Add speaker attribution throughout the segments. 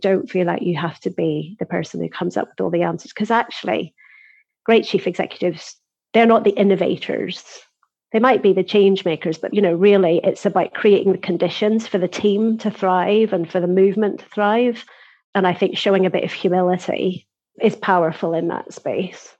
Speaker 1: don't feel like you have to be the person who comes up with all the answers because actually, great chief executives, they're not the innovators. They might be the change makers, but you know, really it's about creating the conditions for the team to thrive and for the movement to thrive. And I think showing a bit of humility is powerful in that space.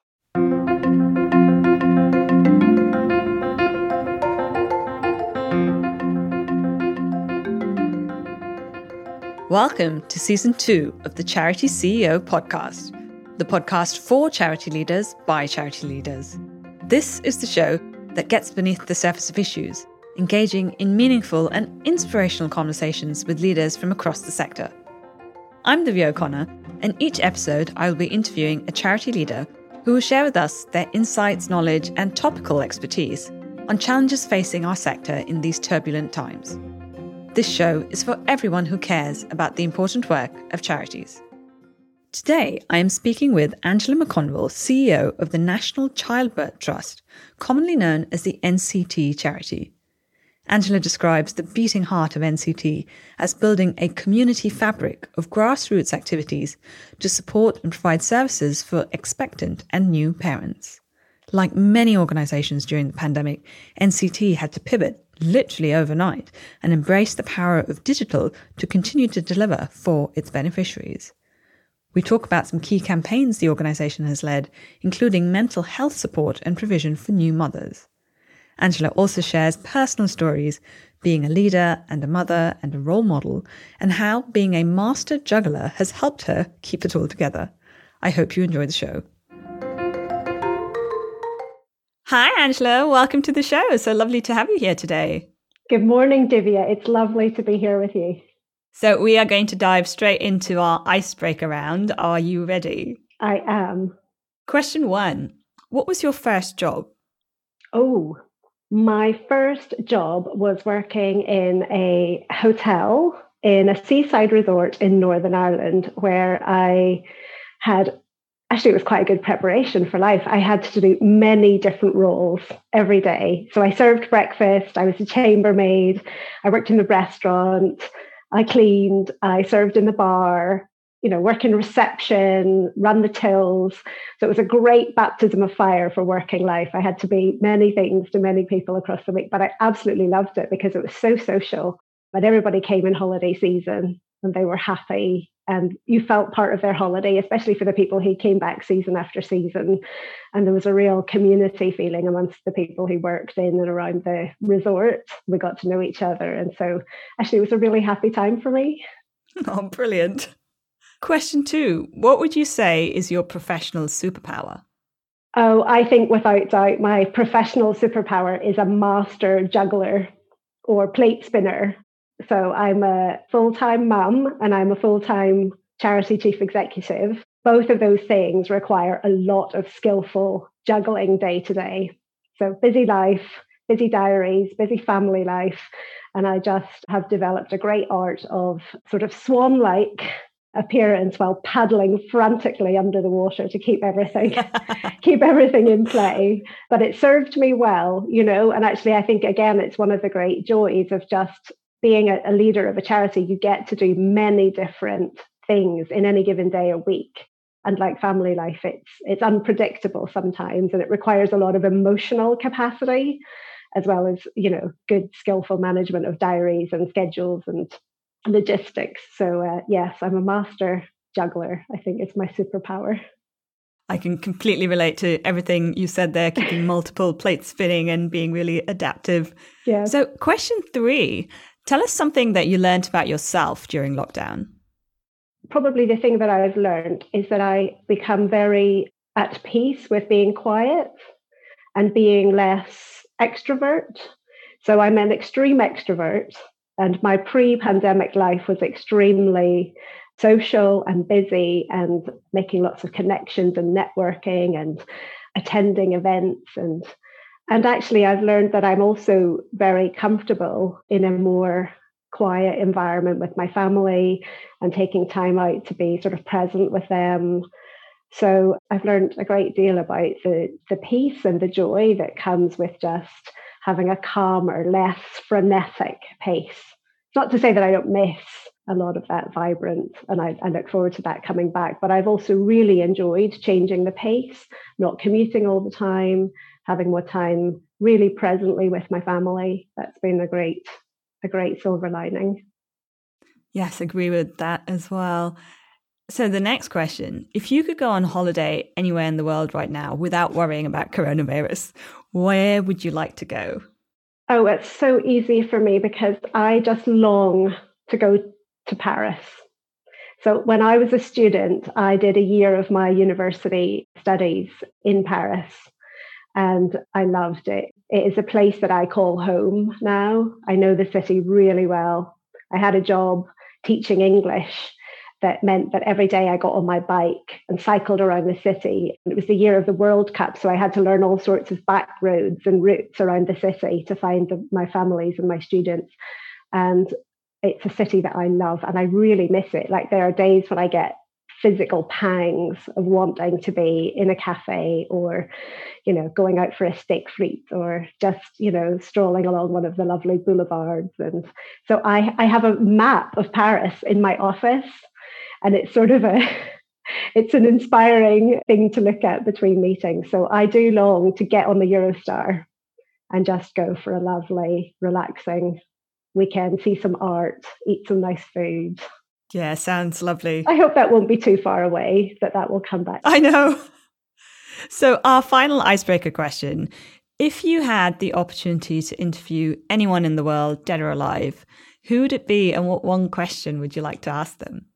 Speaker 2: Welcome to season two of the Charity CEO podcast, the podcast for charity leaders by charity leaders. This is the show that gets beneath the surface of issues, engaging in meaningful and inspirational conversations with leaders from across the sector. I'm Divya O'Connor, and each episode I will be interviewing a charity leader who will share with us their insights, knowledge, and topical expertise on challenges facing our sector in these turbulent times. This show is for everyone who cares about the important work of charities. Today, I am speaking with Angela McConville, CEO of the National Childbirth Trust, commonly known as the NCT charity. Angela describes the beating heart of NCT as building a community fabric of grassroots activities to support and provide services for expectant and new parents. Like many organizations during the pandemic, NCT had to pivot literally overnight and embrace the power of digital to continue to deliver for its beneficiaries. We talk about some key campaigns the organisation has led, including mental health support and provision for new mothers. Angela also shares personal stories, being a leader and a mother and a role model, and how being a master juggler has helped her keep it all together. I hope you enjoy the show. Hi, Angela. Welcome to the show. So lovely to have you here today.
Speaker 1: Good morning, Divya. It's lovely to be here with you.
Speaker 2: So, we are going to dive straight into our icebreaker round. Are you ready?
Speaker 1: I am.
Speaker 2: Question one What was your first job?
Speaker 1: Oh, my first job was working in a hotel in a seaside resort in Northern Ireland where I had actually it was quite a good preparation for life. I had to do many different roles every day. So I served breakfast, I was a chambermaid, I worked in the restaurant, I cleaned, I served in the bar, you know, work in reception, run the tills. So it was a great baptism of fire for working life. I had to be many things to many people across the week, but I absolutely loved it because it was so social. But everybody came in holiday season and they were happy and you felt part of their holiday, especially for the people who came back season after season. And there was a real community feeling amongst the people who worked in and around the resort. We got to know each other. And so actually, it was a really happy time for me.
Speaker 2: Oh, brilliant. Question two What would you say is your professional superpower?
Speaker 1: Oh, I think without doubt, my professional superpower is a master juggler or plate spinner. So I'm a full time mum and I'm a full time charity chief executive. Both of those things require a lot of skillful juggling day to day. So busy life, busy diaries, busy family life. And I just have developed a great art of sort of swan like appearance while paddling frantically under the water to keep everything keep everything in play but it served me well you know and actually i think again it's one of the great joys of just being a, a leader of a charity, you get to do many different things in any given day or week. And like family life, it's it's unpredictable sometimes, and it requires a lot of emotional capacity, as well as you know good skillful management of diaries and schedules and logistics. So uh, yes, I'm a master juggler. I think it's my superpower.
Speaker 2: I can completely relate to everything you said there, keeping multiple plates spinning and being really adaptive.
Speaker 1: Yeah.
Speaker 2: So, question three Tell us something that you learned about yourself during lockdown.
Speaker 1: Probably the thing that I've learned is that I become very at peace with being quiet and being less extrovert. So I'm an extreme extrovert, and my pre pandemic life was extremely social and busy and making lots of connections and networking and attending events and and actually, I've learned that I'm also very comfortable in a more quiet environment with my family and taking time out to be sort of present with them. So I've learned a great deal about the, the peace and the joy that comes with just having a calmer, less frenetic pace. Not to say that I don't miss a lot of that vibrant. And I, I, look forward to that coming back. But I've also really enjoyed changing the pace, not commuting all the time, having more time really presently with my family. That's been a great, a great silver lining.
Speaker 2: Yes, agree with that as well. So, the next question if you could go on holiday anywhere in the world right now without worrying about coronavirus, where would you like to go?
Speaker 1: Oh, it's so easy for me because I just long to go to Paris. So, when I was a student, I did a year of my university studies in Paris and I loved it. It is a place that I call home now. I know the city really well. I had a job teaching English that meant that every day I got on my bike and cycled around the city. It was the year of the World Cup, so I had to learn all sorts of back roads and routes around the city to find the, my families and my students. And it's a city that I love and I really miss it. Like there are days when I get physical pangs of wanting to be in a cafe or you know going out for a steak frite or just you know strolling along one of the lovely boulevards. And so i i have a map of paris in my office and it's sort of a it's an inspiring thing to look at between meetings. So i do long to get on the eurostar and just go for a lovely relaxing weekend see some art eat some nice food
Speaker 2: yeah sounds lovely.
Speaker 1: I hope that won't be too far away that that will come back.
Speaker 2: I know. So our final icebreaker question if you had the opportunity to interview anyone in the world dead or alive who would it be and what one question would you like to ask them?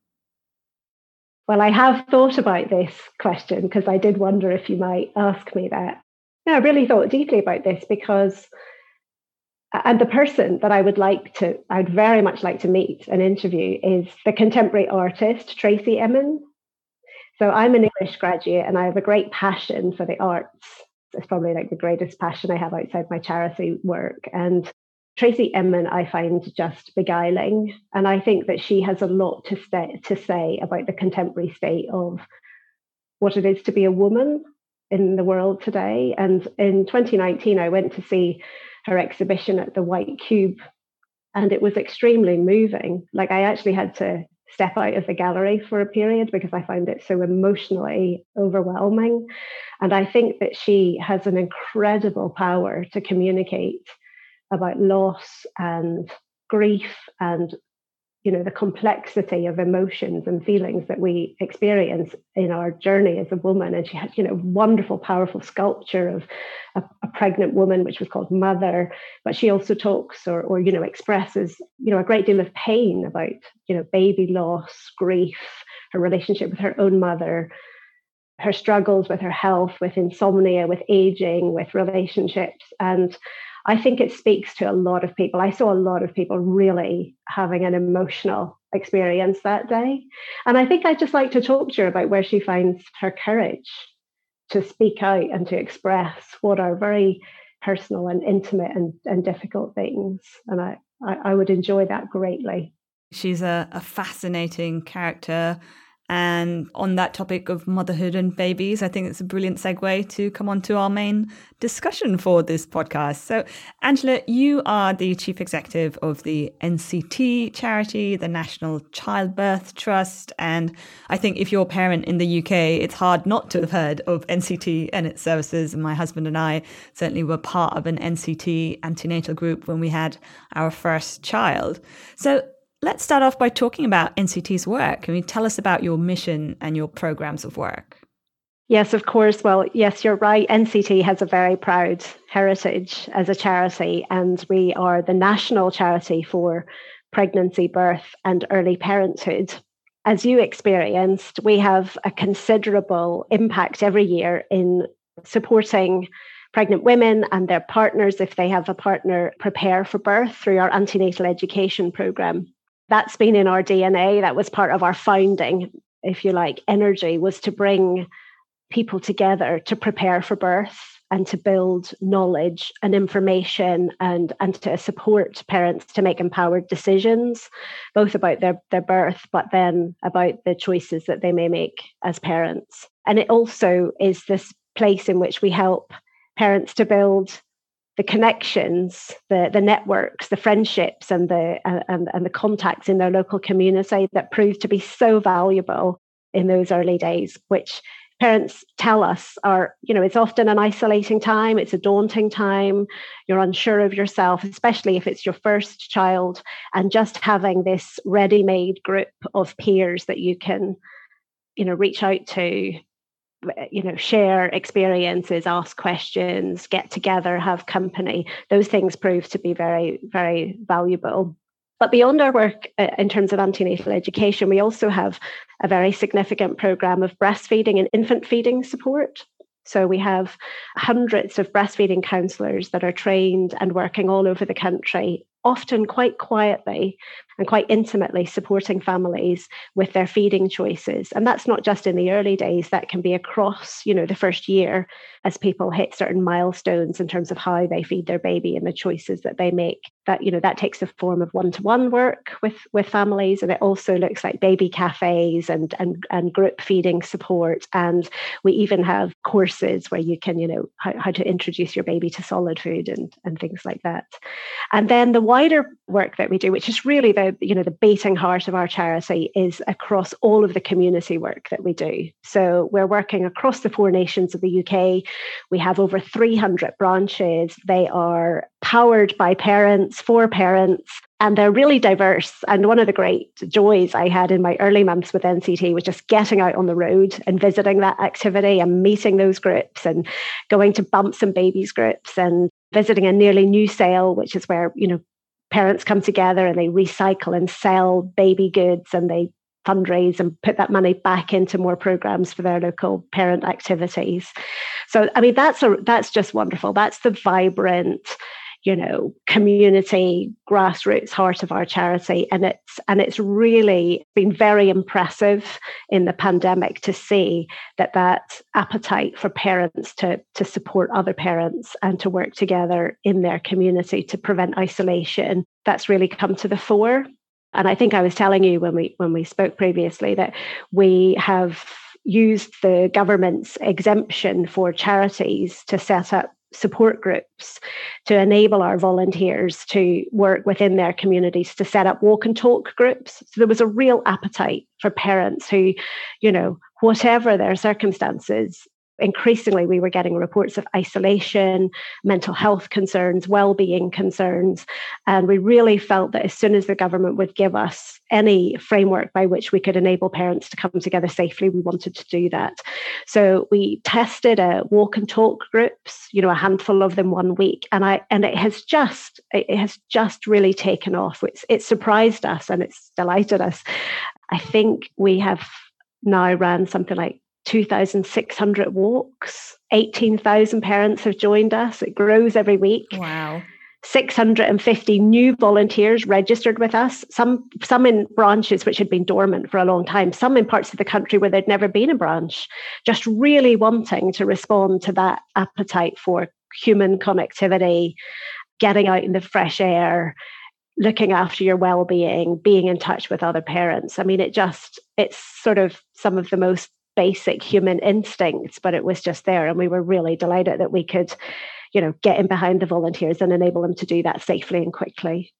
Speaker 1: Well, I have thought about this question because I did wonder if you might ask me that. Yeah, I really thought deeply about this because, and the person that I would like to, I would very much like to meet and interview is the contemporary artist, Tracey Emin. So I'm an English graduate and I have a great passion for the arts. It's probably like the greatest passion I have outside my charity work. And Tracey Emin, I find just beguiling. And I think that she has a lot to, stay, to say about the contemporary state of what it is to be a woman in the world today. And in 2019, I went to see her exhibition at the White Cube, and it was extremely moving. Like, I actually had to step out of the gallery for a period because I found it so emotionally overwhelming. And I think that she has an incredible power to communicate about loss and grief and you know the complexity of emotions and feelings that we experience in our journey as a woman. And she had you know wonderful powerful sculpture of a, a, pregnant woman which was called mother. But she also talks or, or you know expresses you know a great deal of pain about you know baby loss grief her relationship with her own mother her struggles with her health with insomnia with aging with relationships. And I think it speaks to a lot of people. I saw a lot of people really having an emotional experience that day. And I think I'd just like to talk to her about where she finds her courage to speak out and to express what are very personal and intimate and, and difficult things. And I, I, I would enjoy that greatly.
Speaker 2: She's a, a fascinating character and on that topic of motherhood and babies, I think it's a brilliant segue to come on to our main discussion for this podcast. So, Angela, you are the chief executive of the NCT charity, the National Childbirth Trust. And I think if you're a parent in the UK, it's hard not to have heard of NCT and its services. And my husband and I certainly were part of an NCT antenatal group when we had our first child. So, Let's start off by talking about NCT's work. Can you tell us about your mission and your programs of work?
Speaker 1: Yes, of course. Well, yes, you're right. NCT has a very proud heritage as a charity, and we are the national charity for pregnancy, birth, and early parenthood. As you experienced, we have a considerable impact every year in supporting pregnant women and their partners, if they have a partner, prepare for birth through our antenatal education program that's been in our DNA. That was part of our founding, if you like, energy was to bring people together to prepare for birth and to build knowledge and information and, and to support parents to make empowered decisions, both about their, their birth, but then about the choices that they may make as parents. And it also is this place in which we help parents to build the connections, the the networks, the friendships, and the and, and the contacts in their local community that proved to be so valuable in those early days, which parents tell us are you know it's often an isolating time it's a daunting time you're unsure of yourself especially if it's your first child and just having this ready-made group of peers that you can you know reach out to you know share experiences ask questions get together have company those things prove to be very very valuable but beyond our work uh, in terms of antenatal education, we also have a very significant program of breastfeeding and infant feeding support. So we have hundreds of breastfeeding counsellors that are trained and working all over the country often quite quietly and quite intimately supporting families with their feeding choices. And that's not just in the early days that can be across you know the first year as people hit certain milestones in terms of how they feed their baby and the choices that they make. That you know that takes the form of one-to-one work with with families and it also looks like baby cafes and and, and group feeding support. And we even have courses where you can you know how, how to introduce your baby to solid food and and things like that. And then the wider work that we do which is really the you know the beating heart of our charity is across all of the community work that we do. So we're working across the four nations of the UK we have over 300 branches. They are powered by parents for parents and they're really diverse. And one of the great joys I had in my early months with NCT was just getting out on the road and visiting that activity and meeting those groups and going to bumps and babies groups and visiting a nearly new sale, which is where, you know, parents come together and they recycle and sell baby goods and they fundraise and put that money back into more programs for their local parent activities. So I mean that's a that's just wonderful. That's the vibrant you know community grassroots heart of our charity. And it's and it's really been very impressive in the pandemic to see that that appetite for parents to to support other parents and to work together in their community to prevent isolation that's really come to the fore. And i think i was telling you when we when we spoke previously that we have used the government's exemption for charities to set up support groups to enable our volunteers to work within their communities to set up walk and talk groups. So there was a real appetite for parents who, you know, whatever their circumstances, increasingly we were getting reports of isolation, mental health concerns, well-being concerns, and we really felt that as soon as the government would give us any framework by which we could enable parents to come together safely, we wanted to do that. So we tested a walk and talk groups, you know, a handful of them one week, and I and it has just it has just really taken off. It's it surprised us and it's delighted us. I think we have now ran something like 2,600 walks. 18,000 parents have joined us. It grows every week.
Speaker 2: Wow.
Speaker 1: 650 new volunteers registered with us, some some in branches which had been dormant for a long time, some in parts of the country where there'd never been a branch, just really wanting to respond to that appetite for human connectivity, getting out in the fresh air, looking after your well-being, being in touch with other parents. I mean, it just it's sort of some of the most basic human instincts, but it was just there. And we were really delighted that we could, you know, get in behind the volunteers and enable them to do that safely and quickly.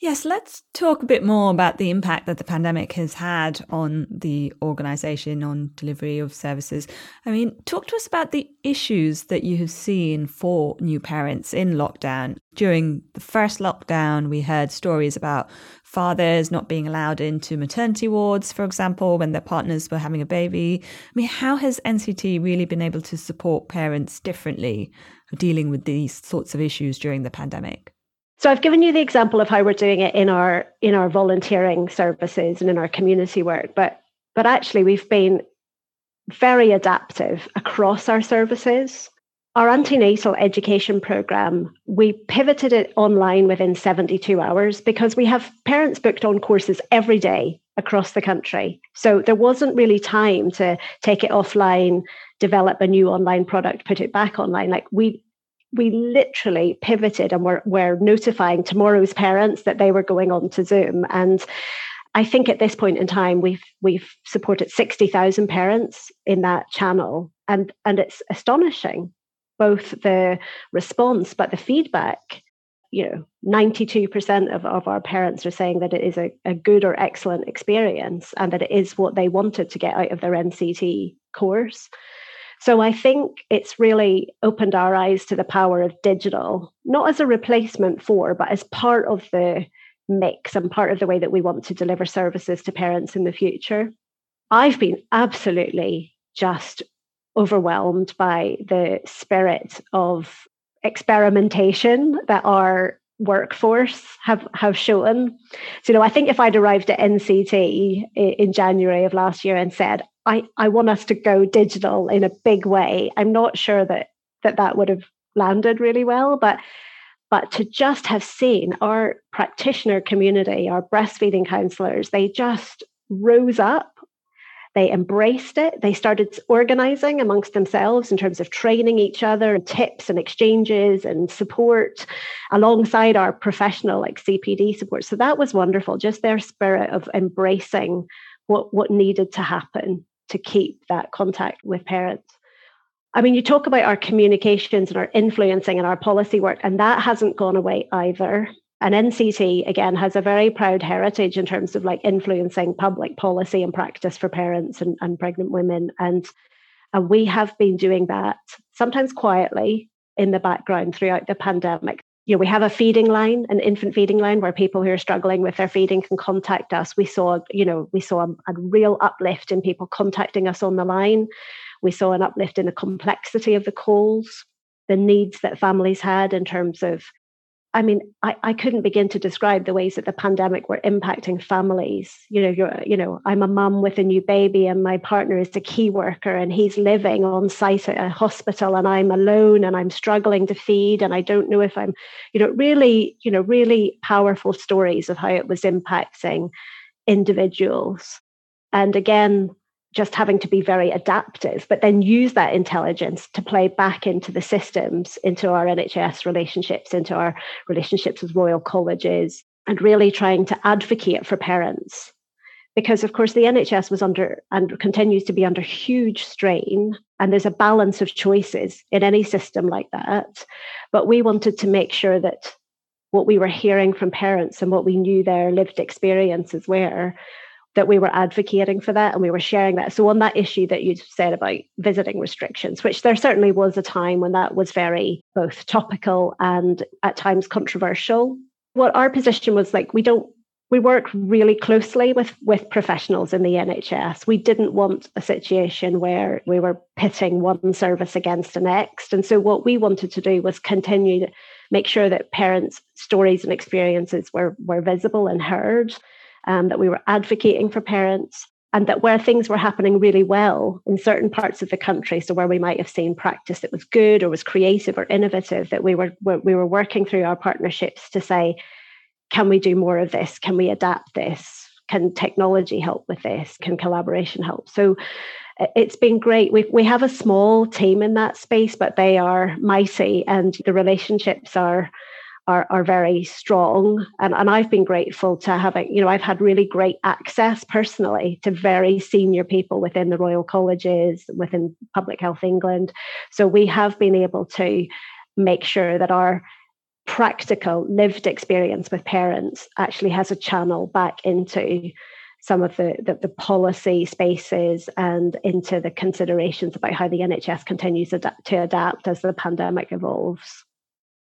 Speaker 2: Yes, let's talk a bit more about the impact that the pandemic has had on the organisation, on delivery of services. I mean, talk to us about the issues that you have seen for new parents in lockdown. During the first lockdown, we heard stories about fathers not being allowed into maternity wards, for example, when their partners were having a baby. I mean, how has NCT really been able to support parents differently dealing with these sorts of issues during the pandemic?
Speaker 1: So I've given you the example of how we're doing it in our in our volunteering services and in our community work, but but actually we've been very adaptive across our services. Our antenatal education program, we pivoted it online within 72 hours because we have parents booked on courses every day across the country. So there wasn't really time to take it offline, develop a new online product, put it back online. Like we we literally pivoted and were, were notifying tomorrow's parents that they were going on to Zoom. And I think at this point in time, we've we've supported 60,000 parents in that channel. And, and it's astonishing. both the response but the feedback you know 92% of, of our parents are saying that it is a, a good or excellent experience and that it is what they wanted to get out of their nct course so i think it's really opened our eyes to the power of digital not as a replacement for but as part of the mix and part of the way that we want to deliver services to parents in the future i've been absolutely just overwhelmed by the spirit of experimentation that our workforce have have shown. So, you know, I think if I'd arrived at NCT in January of last year and said, I, I want us to go digital in a big way, I'm not sure that that, that would have landed really well. But but to just have seen our practitioner community, our breastfeeding counselors, they just rose up they embraced it. They started organizing amongst themselves in terms of training each other and tips and exchanges and support alongside our professional like CPD support. So that was wonderful, just their spirit of embracing what, what needed to happen to keep that contact with parents. I mean, you talk about our communications and our influencing and our policy work, and that hasn't gone away either. And NCT, again, has a very proud heritage in terms of like influencing public policy and practice for parents and, and pregnant women. And, and we have been doing that sometimes quietly in the background throughout the pandemic. You know, we have a feeding line, an infant feeding line, where people who are struggling with their feeding can contact us. We saw, you know, we saw a, a real uplift in people contacting us on the line. We saw an uplift in the complexity of the calls, the needs that families had in terms of I mean, I, I couldn't begin to describe the ways that the pandemic were impacting families. You know, you're, you know, I'm a mum with a new baby, and my partner is a key worker, and he's living on site at a hospital, and I'm alone, and I'm struggling to feed, and I don't know if I'm, you know, really, you know, really powerful stories of how it was impacting individuals. And again, just having to be very adaptive, but then use that intelligence to play back into the systems, into our NHS relationships, into our relationships with royal colleges, and really trying to advocate for parents. Because, of course, the NHS was under and continues to be under huge strain, and there's a balance of choices in any system like that. But we wanted to make sure that what we were hearing from parents and what we knew their lived experiences were that we were advocating for that and we were sharing that. So, on that issue that you said about visiting restrictions, which there certainly was a time when that was very both topical and at times controversial. What our position was like, we don't we work really closely with with professionals in the NHS. We didn't want a situation where we were pitting one service against the next. And so what we wanted to do was continue to make sure that parents' stories and experiences were were visible and heard um, that we were advocating for parents, and that where things were happening really well in certain parts of the country, so where we might have seen practice that was good or was creative or innovative, that we were we were working through our partnerships to say, can we do more of this? Can we adapt this? Can technology help with this? Can collaboration help? So it's been great. We we have a small team in that space, but they are mighty, and the relationships are are, are very strong. And, and I've been grateful to having, you know, I've had really great access personally to very senior people within the Royal Colleges, within Public Health England. So we have been able to make sure that our practical lived experience with parents actually has a channel back into some of the, the, the, policy spaces and into the considerations about how the NHS continues to adapt as the pandemic evolves.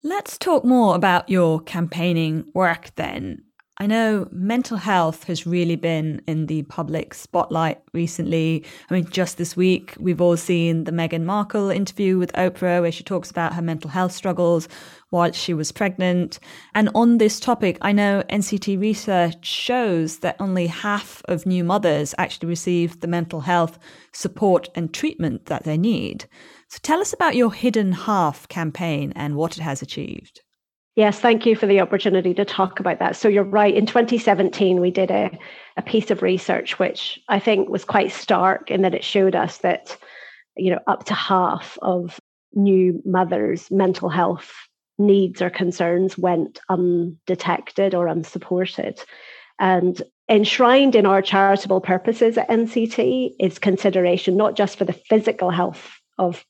Speaker 2: Let's talk more about your campaigning work then. I know mental health has really been in the public spotlight recently. I mean, just this week, we've all seen the Meghan Markle interview with Oprah, where she talks about her mental health struggles while she was pregnant. And on this topic, I know NCT research shows that only half of new mothers actually receive the mental health support and treatment that they need. So tell us about your Hidden Half campaign and what it has achieved.
Speaker 1: Yes, thank you for the opportunity to talk about that. So you're right. In 2017, we did a, a piece of research which I think was quite stark in that it showed us that, you know, up to half of new mothers' mental health needs or concerns went undetected or unsupported. And enshrined in our charitable purposes at NCT is consideration not just for the physical health of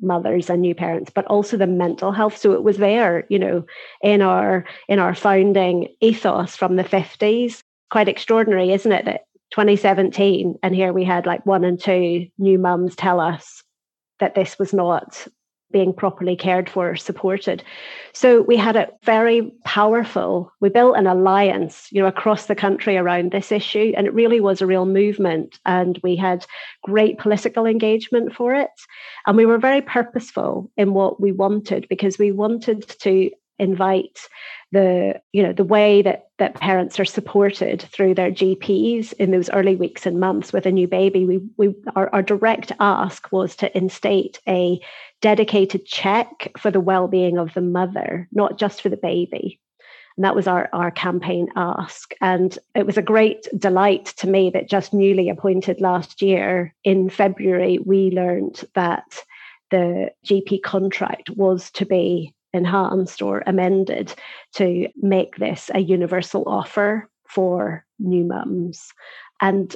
Speaker 1: mothers and new parents but also the mental health. So it was there you know in our in our founding ethos from the 50s quite extraordinary isn't it that 2017 and here we had like one and two new mums tell us that this was not being properly cared for, supported. So we had a very powerful, we built an alliance, you know, across the country around this issue. And it really was a real movement. And we had great political engagement for it. And we were very purposeful in what we wanted because we wanted to invite the you know the way that that parents are supported through their GPs in those early weeks and months with a new baby we we our, our direct ask was to instate a dedicated check for the well-being of the mother not just for the baby and that was our, our campaign ask. And it was a great delight to me that just newly appointed last year in February, we learned that the GP contract was to be enhanced or amended to make this a universal offer for new mums. And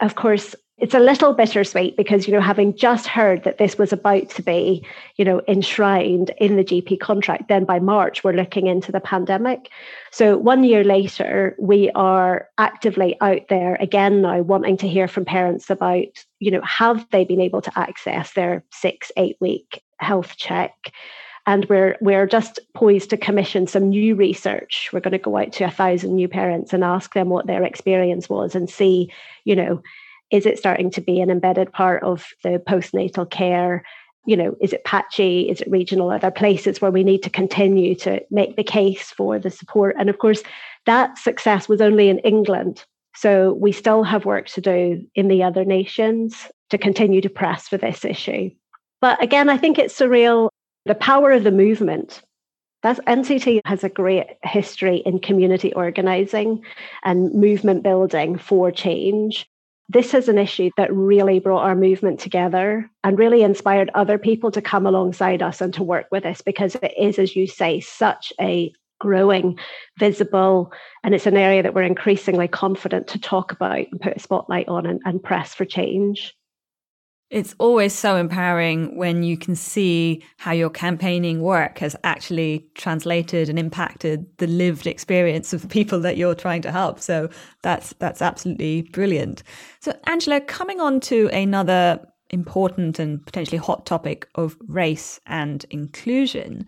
Speaker 1: of course, it's a little bittersweet because you know having just heard that this was about to be you know enshrined in the gp contract then by march we're looking into the pandemic so one year later we are actively out there again now wanting to hear from parents about you know have they been able to access their six eight week health check and we're we're just poised to commission some new research. We're going to go out to a thousand new parents and ask them what their experience was and see you know is it starting to be an embedded part of the postnatal care? You know is it patchy? Is it regional? Are there places where we need to continue to make the case for the support? And of course that success was only in england. So we still have work to do in the other nations to continue to press for this issue. But again i think it's a real the power of the movement. That's NCT has a great history in community organizing and movement building for change. This is an issue that really brought our movement together and really inspired other people to come alongside us and to work with us because it is, as you say, such a growing, visible, and it's an area that we're increasingly confident to talk about and put a spotlight on and, and press for change.
Speaker 2: It's always so empowering when you can see how your campaigning work has actually translated and impacted the lived experience of the people that you're trying to help. So that's that's absolutely brilliant. So Angela, coming on to another important and potentially hot topic of race and inclusion.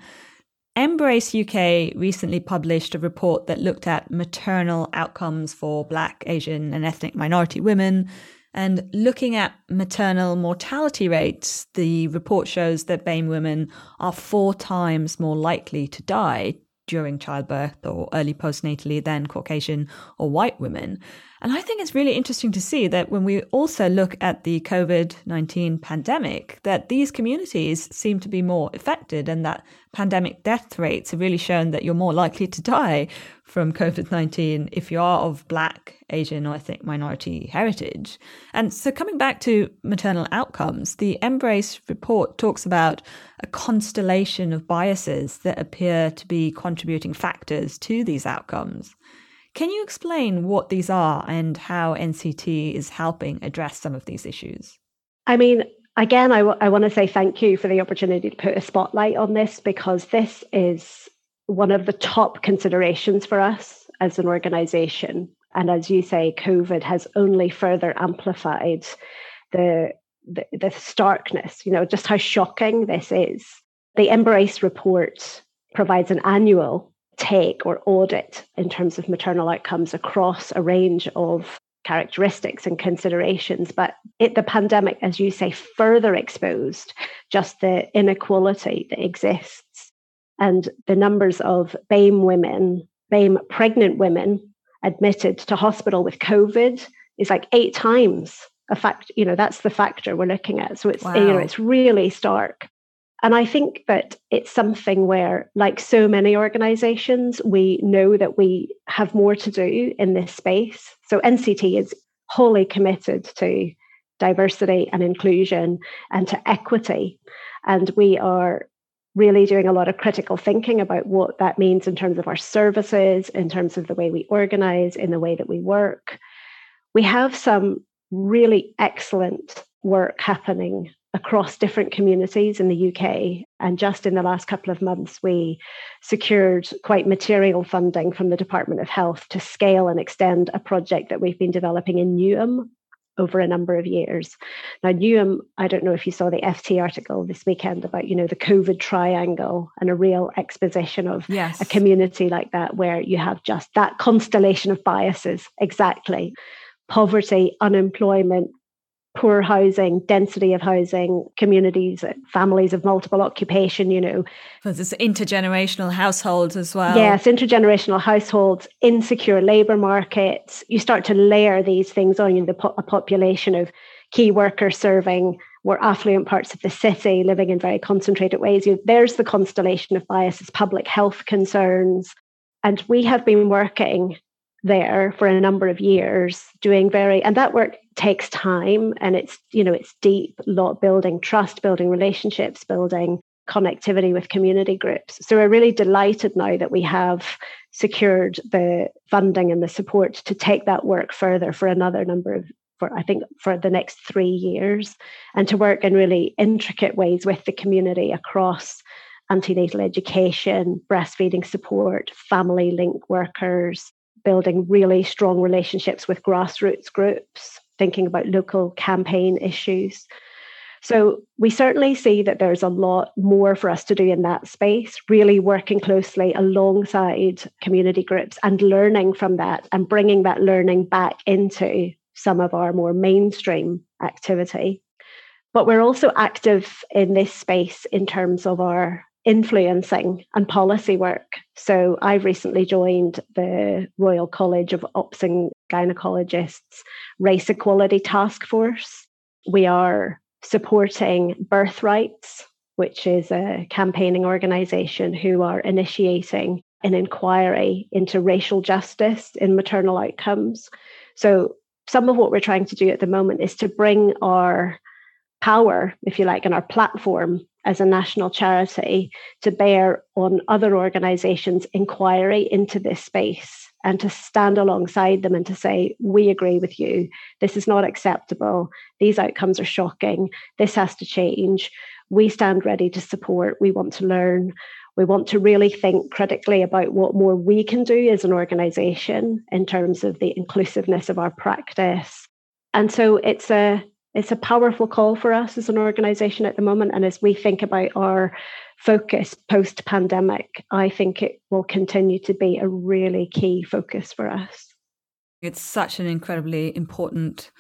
Speaker 2: MBRRACE-UK recently published a report that looked at maternal outcomes for Black, Asian, and ethnic minority women and looking at maternal mortality rates, the report shows that BAME women are four times more likely to die during childbirth or early postnatally than Caucasian or white women. And I think it's really interesting to see that when we also look at the COVID 19 pandemic, that these communities seem to be more affected and that pandemic death rates have really shown that you're more likely to die from COVID 19 if you are of Black, Asian, or ethnic minority heritage. And so, coming back to maternal outcomes, the MBRRACE report talks about a constellation of biases that appear to be contributing factors to these outcomes. Can you explain what these are and how NCT is helping address some of these issues?
Speaker 1: I mean, again, I, w- I want to say thank you for the opportunity to put a spotlight on this because this is one of the top considerations for us as an organization. And as you say, COVID has only further amplified the, the, the starkness, you know, just how shocking this is. The MBRRACE report provides an annual take or audit in terms of maternal outcomes across a range of characteristics and considerations. But it, the pandemic, as you say, further exposed just the inequality that exists and the numbers of BAME women, BAME pregnant women admitted to hospital with COVID is like eight times a fact. You know, that's the factor we're looking at. So it's wow. you know it's really stark. And I think that it's something where, like so many organizations, we know that we have more to do in this space. So NCT is wholly committed to diversity and inclusion and to equity. And we are really doing a lot of critical thinking about what that means in terms of our services, in terms of the way we organize, in the way that we work. We have some really excellent work happening across different communities in the UK. And just in the last couple of months, we secured quite material funding from the Department of Health to scale and extend a project that we've been developing in Newham over a number of years. Now, Newham, I don't know if you saw the FT article this weekend about, you know, the COVID triangle and a real exposition of yes. a community like that where you have just that constellation of biases, exactly. Poverty, unemployment, poor housing, density of housing, communities, families of multiple occupation, you know.
Speaker 2: Because it's intergenerational households as well.
Speaker 1: Yes, intergenerational households, insecure labour markets. You start to layer these things on you, the po- a population of key workers serving more affluent parts of the city, living in very concentrated ways. You, there's the constellation of biases, public health concerns. And we have been working there for a number of years doing very and that work takes time and it's you know it's deep lot building trust building relationships building connectivity with community groups. So we're really delighted now that we have secured the funding and the support to take that work further for another number of for i think for the next 3 years and to work in really intricate ways with the community across antenatal education breastfeeding support family link workers building really strong relationships with grassroots groups, thinking about local campaign issues. So we certainly see that there's a lot more for us to do in that space, really working closely alongside community groups and learning from that and bringing that learning back into some of our more mainstream activity. But we're also active in this space in terms of our influencing and policy work. So I've recently joined the Royal College of Obs and Gynecologists Race Equality Task Force. We are supporting Birthrights, which is a campaigning organisation who are initiating an inquiry into racial justice in maternal outcomes. So some of what we're trying to do at the moment is to bring our power, if you like, and our platform as a national charity to bear on other organisations' inquiry into this space and to stand alongside them and to say, we agree with you. This is not acceptable. These outcomes are shocking. This has to change. We stand ready to support. We want to learn. We want to really think critically about what more we can do as an organisation in terms of the inclusiveness of our practice. And so it's a it's a powerful call for us as an organization at the moment. And as we think about our focus post pandemic, I think it will continue to be a really key focus for us.
Speaker 2: It's such an incredibly important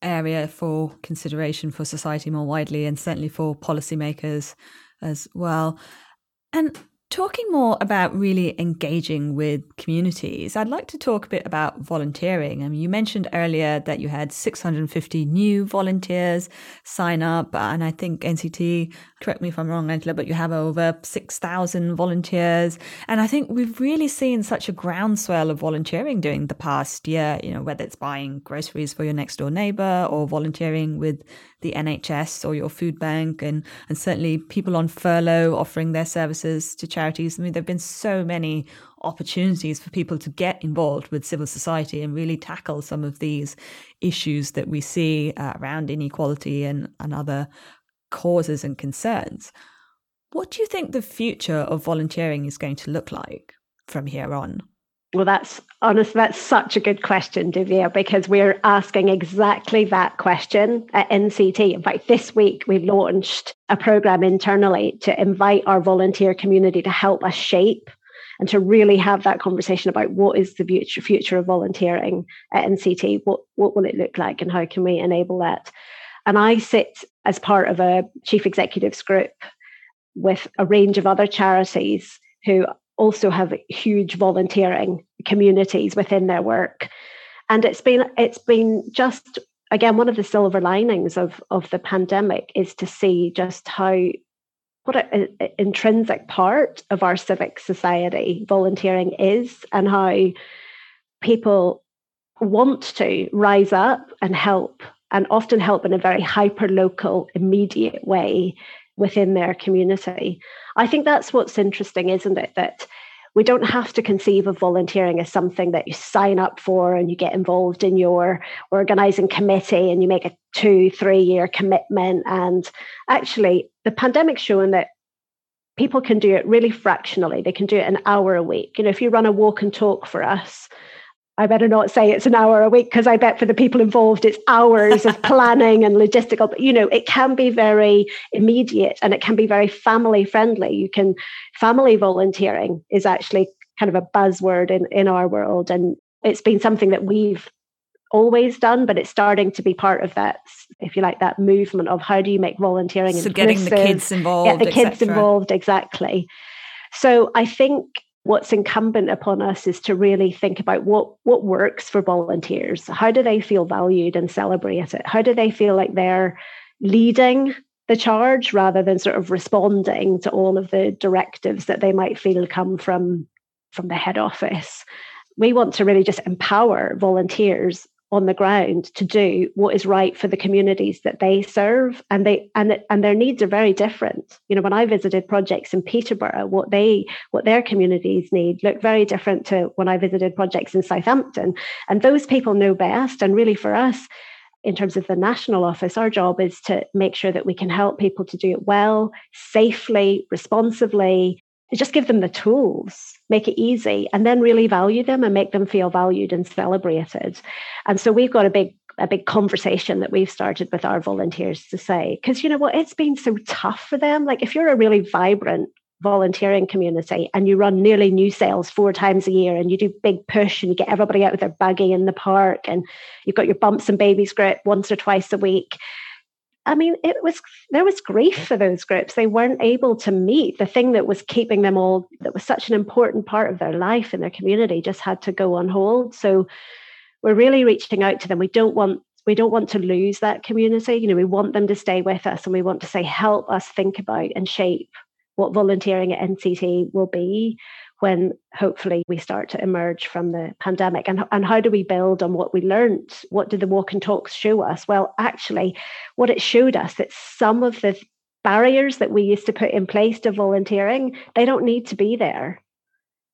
Speaker 2: area for consideration for society more widely and certainly for policymakers as well. And Talking more about really engaging with communities, I'd like to talk a bit about volunteering. I mean, you mentioned earlier that you had 650 new volunteers sign up, and I think NCT, correct me if I'm wrong, Angela, but you have over 6,000 volunteers. And I think we've really seen such a groundswell of volunteering during the past year, you know, whether it's buying groceries for your next door neighbor or volunteering with the NHS or your food bank, and, and certainly people on furlough offering their services to charities. I mean, there have been so many opportunities for people to get involved with civil society and really tackle some of these issues that we see uh, around inequality and, and other causes and concerns. What do you think the future of volunteering is going to look like from here on?
Speaker 1: Well, that's honest. That's such a good question, Divya, because we're asking exactly that question at NCT. In fact, this week we've launched a program internally to invite our volunteer community to help us shape and to really have that conversation about what is the future future of volunteering at NCT. What what will it look like, and how can we enable that? And I sit as part of a chief executives group with a range of other charities who also have huge volunteering communities within their work. And it's been it's been just again one of the silver linings of of the pandemic is to see just how what an intrinsic part of our civic society volunteering is and how people want to rise up and help and often help in a very hyper local immediate way within their community. I think that's what's interesting, isn't it? That we don't have to conceive of volunteering as something that you sign up for and you get involved in your organizing committee and you make a two, three year commitment. And actually, the pandemic's showing that people can do it really fractionally. They can do it an hour a week. You know, if you run a walk and talk for us, I better not say it's an hour a week because I bet for the people involved, it's hours of planning and logistical. But you know, it can be very immediate and it can be very family friendly. You can family volunteering is actually kind of a buzzword in, in our world. And it's been something that we've always done, but it's starting to be part of that, if you like, that movement of how do you make volunteering
Speaker 2: so getting the kids involved,
Speaker 1: get the kids involved, exactly. So I think what's incumbent upon us is to really think about what what works for volunteers. How do they feel valued and celebrated? How do they feel like they're leading the charge rather than sort of responding to all of the directives that they might feel come from from the head office? We want to really just empower volunteers on the ground to do what is right for the communities that they serve. And they and and their needs are very different. You know when i visited projects in peterborough what they what their communities need look very different to when i visited projects in southampton. And those people know best. And really for us in terms of the national office our job is to make sure that we can help people to do it well safely responsibly just give them the tools, make it easy, and then really value them and make them feel valued and celebrated. And so we've got a big a big conversation that we've started with our volunteers to say, because you know what, it's been so tough for them. Like if you're a really vibrant volunteering community and you run nearly new sales four times a year and you do big push and you get everybody out with their buggy in the park and you've got your bumps and babies group once or twice a week I mean, it was there was grief for those groups. They weren't able to meet. The thing that was keeping them all, that was such an important part of their life and their community, just had to go on hold. So we're really reaching out to them. We don't want we don't want to lose that community. You know, we want them to stay with us, and we want to say, help us think about and shape what volunteering at NCT will be when hopefully we start to emerge from the pandemic? And, and how do we build on what we learned? What did the walk and talks show us? Well actually what it showed us that some of the barriers that we used to put in place to volunteering they don't need to be there.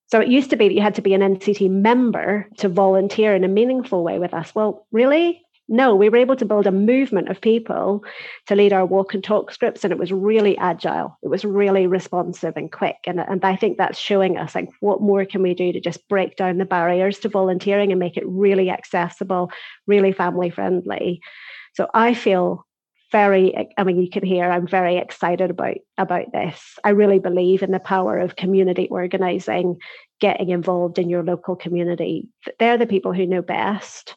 Speaker 1: So it used to be that you had to be an nct member to volunteer in a meaningful way with us. Well really no, we were able to build a movement of people to lead our walk and talk scripts, and it was really agile. It was really responsive and quick. And, and I think that's showing us like what more can we do to just break down the barriers to volunteering and make it really accessible, really family friendly. So I feel very i mean you can hear i'm very excited about about this i really believe in the power of community organizing getting involved in your local community they're the people who know best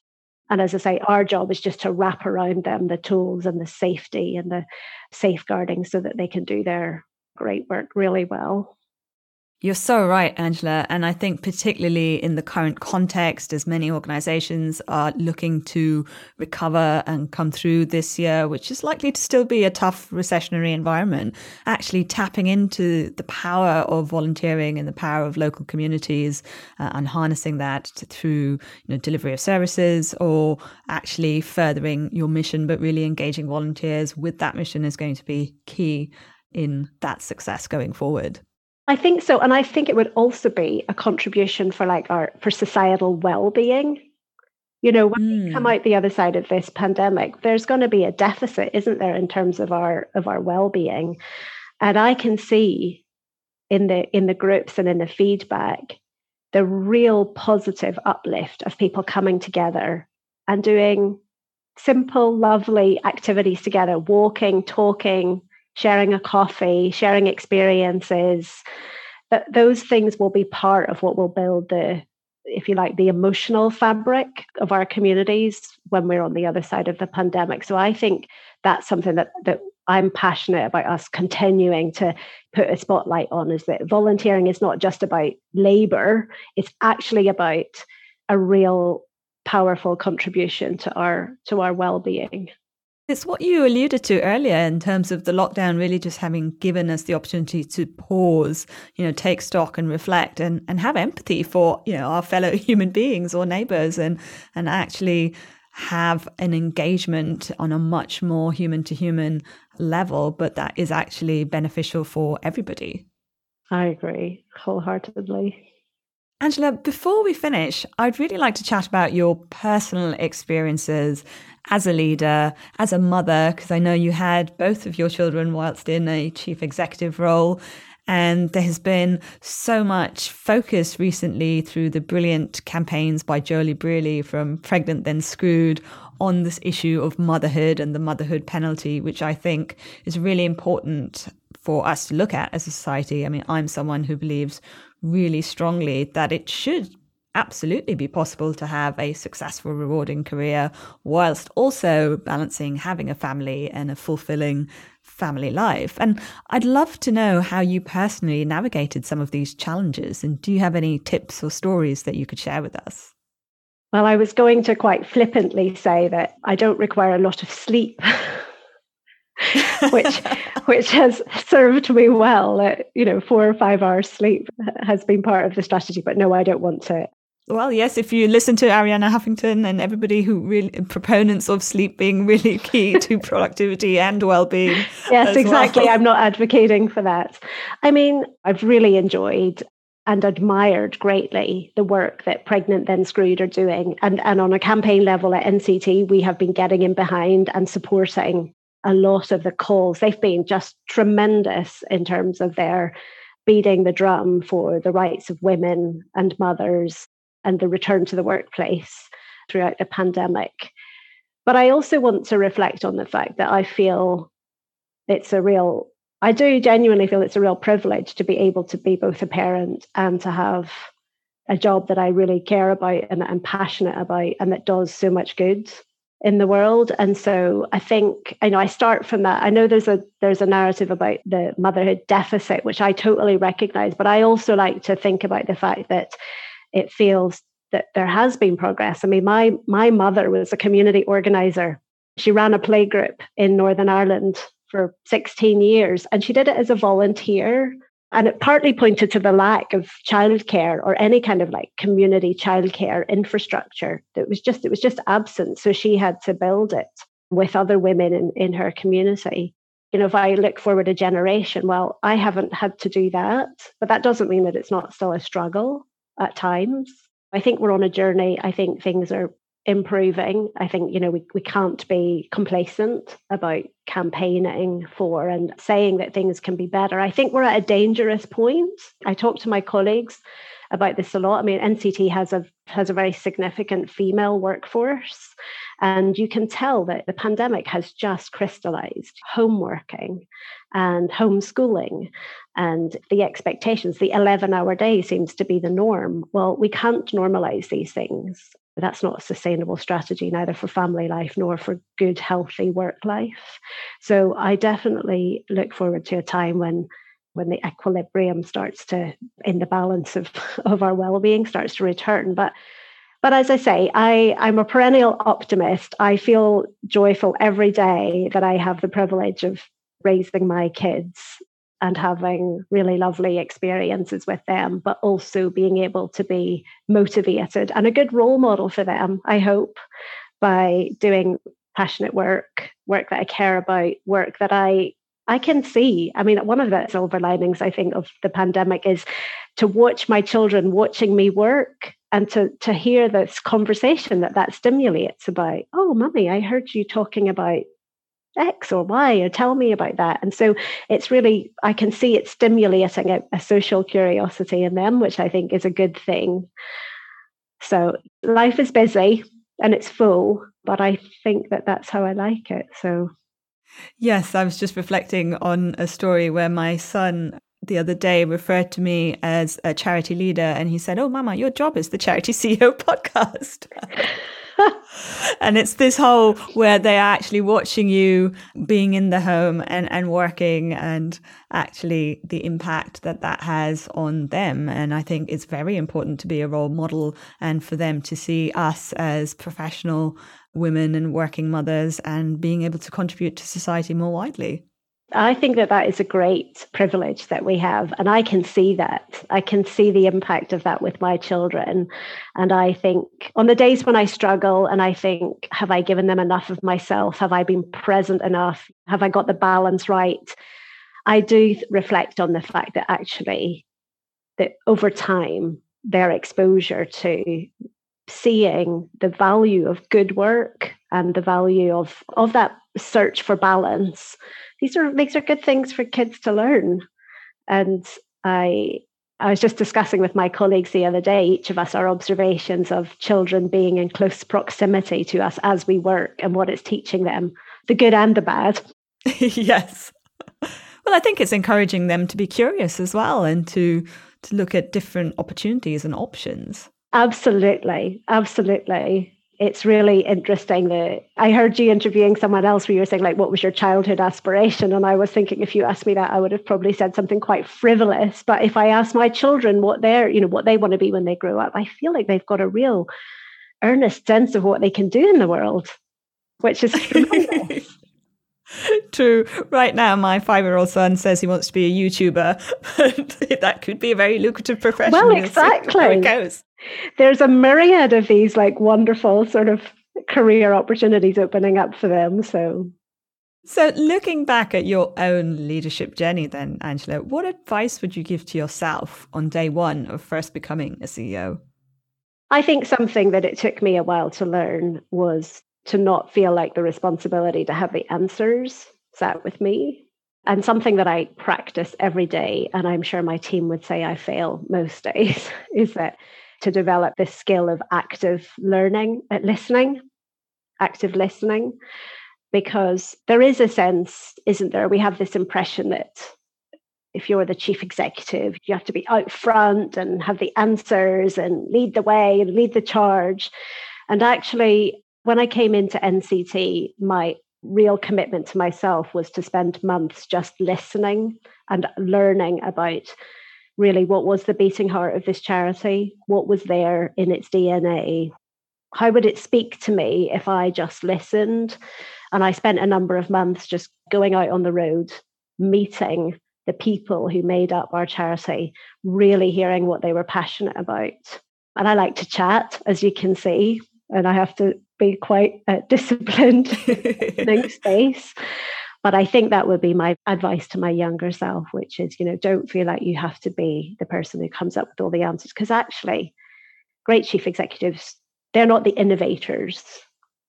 Speaker 1: and as I say, our job is just to wrap around them the tools and the safety and the safeguarding so that they can do their great work really well.
Speaker 2: You're so right, Angela. And I think, particularly in the current context, as many organizations are looking to recover and come through this year, which is likely to still be a tough recessionary environment, actually tapping into the power of volunteering and the power of local communities uh, and harnessing that through you know, delivery of services or actually furthering your mission, but really engaging volunteers with that mission is going to be key in that success going forward.
Speaker 1: I think so. And I think it would also be a contribution for like our for societal well-being. You know, when mm. we come hmm. out the other side of this pandemic, there's going to be a deficit, isn't there, in terms of our of our well-being. And I can see in the in the groups and in the feedback the real positive uplift of people coming together and doing simple, lovely activities together, walking, talking, sharing a coffee, sharing experiences, that those things will be part of what will build the if you like the emotional fabric of our communities when we're on the other side of the pandemic. So i think that's something that that i'm passionate about us continuing to put a spotlight on is that volunteering is not just about labor it's actually about a real powerful contribution to our to our well-being
Speaker 2: it's what you alluded to earlier in terms of the lockdown really just having given us the opportunity to pause, you know, take stock and reflect and, and have empathy for, you know, our fellow human beings or neighbors and and actually have an engagement on a much more human to human level, but that is actually beneficial for everybody.
Speaker 1: I agree wholeheartedly.
Speaker 2: Angela, before we finish, I'd really like to chat about your personal experiences as a leader, as a mother, because I know you had both of your children whilst in a chief executive role. And there has been so much focus recently through the brilliant campaigns by Joeli Brearley from Pregnant Then Screwed on this issue of motherhood and the motherhood penalty, which I think is really important for us to look at as a society. I mean, I'm someone who believes really strongly that it should absolutely be possible to have a successful, rewarding career whilst also balancing having a family and a fulfilling family life. And I'd love to know how you personally navigated some of these challenges. And do you have any tips or stories that you could share with us?
Speaker 1: Well, I was going to quite flippantly say that I don't require a lot of sleep. which which has served me well. Uh, you know, four or five hours sleep has been part of the strategy. But no, I don't want to.
Speaker 2: Well, yes, if you listen to Arianna Huffington and everybody who really proponents of sleep being really key to productivity and well-being.
Speaker 1: Yes, exactly. Well. I'm not advocating for that. I mean, I've really enjoyed and admired greatly the work that Pregnant Then Screwed are doing. And, and on a campaign level at NCT, we have been getting in behind and supporting a lot of the calls. They've been just tremendous in terms of their beating the drum for the rights of women and mothers and the return to the workplace throughout the pandemic. But I also want to reflect on the fact that I feel it's a real, I do genuinely feel it's a real privilege to be able to be both a parent and to have a job that I really care about and I'm passionate about and that does so much good in the world and so i think i know i start from that i know there's a there's a narrative about the motherhood deficit which i totally recognize but i also like to think about the fact that it feels that there has been progress i mean my my mother was a community organizer she ran a playgroup in northern ireland for 16 years and she did it as a volunteer and it partly pointed to the lack of childcare or any kind of like community childcare infrastructure. It was just it was just absent. So she had to build it with other women in, in her community. You know, if I look forward a generation, well, I haven't had to do that, but that doesn't mean that it's not still a struggle at times. I think we're on a journey. I think things are improving. I think, you know, we, we can't be complacent about campaigning for and saying that things can be better. I think we're at a dangerous point. I talk to my colleagues about this a lot. I mean, NCT has a has a very significant female workforce, and you can tell that the pandemic has just crystallized homeworking and homeschooling and the expectations. The 11 hour day seems to be the norm. Well, we can't normalize these things. That's not a sustainable strategy, neither for family life nor for good, healthy work life. So I definitely look forward to a time when when the equilibrium starts to in the balance of, of our well-being starts to return. But but as I say, I, I'm a perennial optimist. I feel joyful every day that I have the privilege of raising my kids and having really lovely experiences with them, but also being able to be motivated and a good role model for them, I hope, by doing passionate work, work that I care about, work that I I can see. I mean, one of the silver linings I think of the pandemic is to watch my children watching me work and to to hear this conversation that that stimulates about. Oh, mummy, I heard you talking about X or Y, or tell me about that. And so it's really, I can see it stimulating a, a social curiosity in them, which I think is a good thing. So life is busy and it's full, but I think that that's how I like it. So
Speaker 2: Yes, I was just reflecting on a story where my son the other day referred to me as a charity leader and he said, Oh, Mama, your job is the Charity CEO podcast. and it's this whole where they are actually watching you being in the home and, and working and actually the impact that that has on them. And I think it's very important to be a role model and for them to see us as professional women and working mothers and being able to contribute to society more widely.
Speaker 1: I think that that is a great privilege that we have. And I can see that. I can see the impact of that with my children. And I think on the days when I struggle and I think, have I given them enough of myself? Have I been present enough? Have I got the balance right? I do reflect on the fact that actually, that over time, their exposure to seeing the value of good work and the value of of that search for balance. These are these are good things for kids to learn. And i i was just discussing with my colleagues the other day each of us our observations of children being in close proximity to us as we work and what it's teaching them the good and the bad.
Speaker 2: Yes. Well i think it's encouraging them to be curious as well and to to look at different opportunities and options
Speaker 1: Absolutely. Absolutely. It's really interesting that I heard you interviewing someone else where you were saying, like, what was your childhood aspiration? And I was thinking, if you asked me that, I would have probably said something quite frivolous. But if I ask my children what they're, you know, what they want to be when they grow up, I feel like they've got a real earnest sense of what they can do in the world, which is tremendous.
Speaker 2: True. Right now, my five year old son says he wants to be a YouTuber. that could be a very lucrative profession.
Speaker 1: Well, exactly. There's a myriad of these like wonderful sort of career opportunities opening up for them. So,
Speaker 2: so looking back at your own leadership journey, then, Angela, what advice would you give to yourself on day one of first becoming a CEO?
Speaker 1: I think something that it took me a while to learn was to not feel like the responsibility to have the answers sat with me. And something that I practice every day, and I'm sure my team would say I fail most days, is that to develop this skill of active learning, at uh, listening, active listening, because there is a sense, isn't there? We have this impression that if you're the chief executive, you have to be out front and have the answers and lead the way and lead the charge. And actually, when I came into NCT, my real commitment to myself was to spend months just listening and learning about really what was the beating heart of this charity, what was there in its DNA, how would it speak to me if I just listened? And I spent a number of months just going out on the road, meeting the people who made up our charity, really hearing what they were passionate about. And I like to chat, as you can see, and I have to be quite uh, disciplined in space. But I think that would be my advice to my younger self, which is, you know, don't feel like you have to be the person who comes up with all the answers. Because actually, great chief executives, they're not the innovators.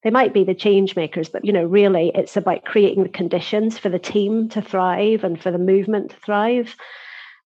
Speaker 1: They might be the change makers, but you know, really it's about creating the conditions for the team to thrive and for the movement to thrive.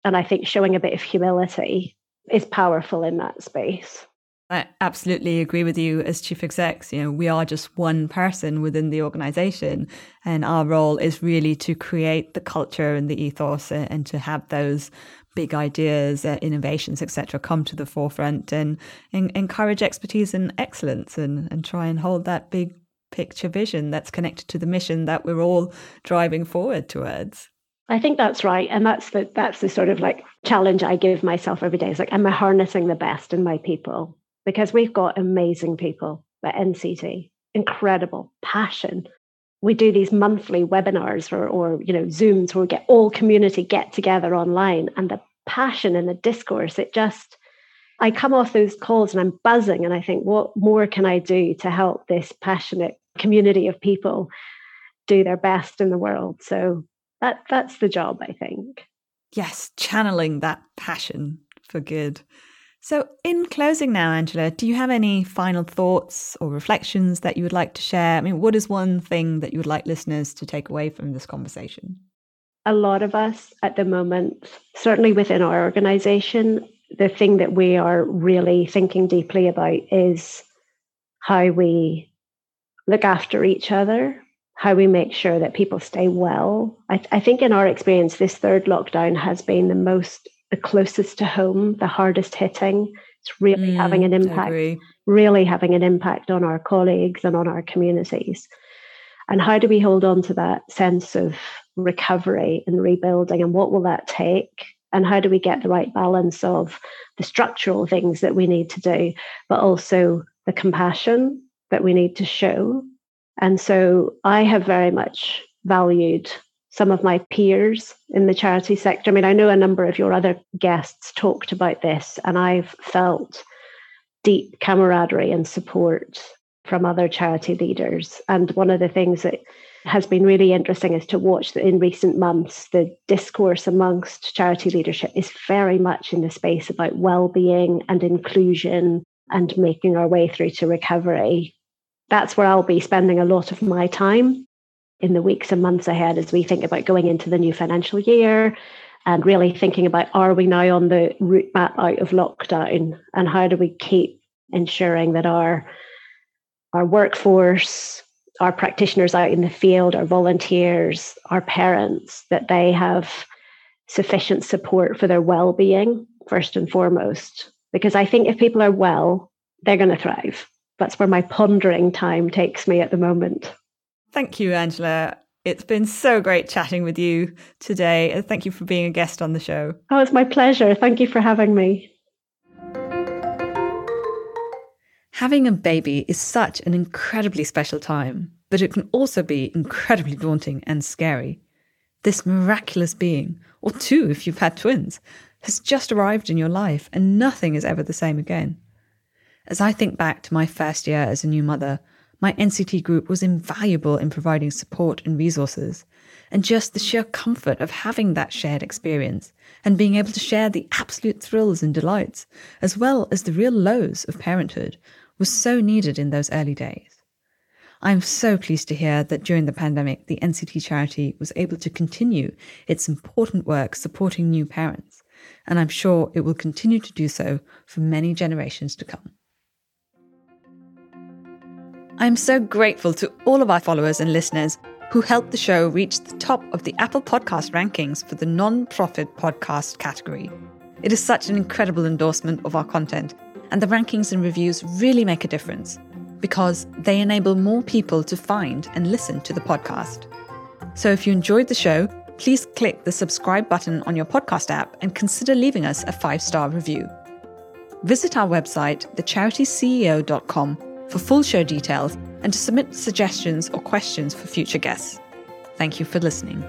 Speaker 1: And I think showing a bit of humility is powerful in that space.
Speaker 2: I absolutely agree with you as chief execs. You know, we are just one person within the organization, and our role is really to create the culture and the ethos and, and to have those big ideas, uh, innovations, etc., come to the forefront and, and, encourage expertise and excellence and, and try and hold that big picture vision that's connected to the mission that we're all driving forward towards.
Speaker 1: I think that's right. And that's the that's the sort of like challenge I give myself every day. It's like, am I harnessing the best in my people? Because we've got amazing people at NCT, incredible passion. We do these monthly webinars or, or you know Zooms where we get all community get together online, and the passion and the discourse. It just I come off those calls and I'm buzzing, and I think, what more can I do to help this passionate community of people do their best in the world? So that that's the job, I think.
Speaker 2: Yes, channeling that passion for good. So, in closing now, Angela, do you have any final thoughts or reflections that you would like to share? I mean, what is one thing that you would like listeners to take away from this conversation?
Speaker 1: A lot of us at the moment, certainly within our organization, the thing that we are really thinking deeply about is how we look after each other, how we make sure that people stay well. I, I think in our experience, this third lockdown has been the most the closest to home, the hardest hitting. It's really mm, having an impact, really having an impact on our colleagues and on our communities. And how do we hold on to that sense of recovery and rebuilding? And what will that take? And how do we get the right balance of the structural things that we need to do, but also the compassion that we need to show? And so I have very much valued some of my peers in the charity sector. I mean, I know a number of your other guests talked about this, and I've felt deep camaraderie and support from other charity leaders. And one of the things that has been really interesting is to watch that in recent months the discourse amongst charity leadership is very much in the space about well-being and inclusion and making our way through to recovery that's where i'll be spending a lot of my time in the weeks and months ahead as we think about going into the new financial year and really thinking about are we now on the route back out of lockdown and how do we keep ensuring that our our workforce our practitioners out in the field, our volunteers, our parents, that they have sufficient support for their well being, first and foremost. Because I think if people are well, they're going to thrive. That's where my pondering time takes me at the moment.
Speaker 2: Thank you, Angela. It's been so great chatting with you today. And Thank you for being a guest on the show.
Speaker 1: Oh, it's my pleasure. Thank you for having me.
Speaker 2: Having a baby is such an incredibly special time, but it can also be incredibly daunting and scary. This miraculous being, or two if you've had twins, has just arrived in your life and nothing is ever the same again. As I think back to my first year as a new mother, my NCT group was invaluable in providing support and resources, and just the sheer comfort of having that shared experience and being able to share the absolute thrills and delights, as well as the real lows of parenthood, was so needed in those early days. I'm so pleased to hear that during the pandemic, the NCT charity was able to continue its important work supporting new parents, and I'm sure it will continue to do so for many generations to come. I'm so grateful to all of our followers and listeners who helped the show reach the top of the Apple Podcast rankings for the non profit podcast category. It is such an incredible endorsement of our content and the rankings and reviews really make a difference because they enable more people to find and listen to the podcast. So if you enjoyed the show, please click the subscribe button on your podcast app and consider leaving us a five star review. Visit our website, thecharityceo.com, for full show details and to submit suggestions or questions for future guests. Thank you for listening.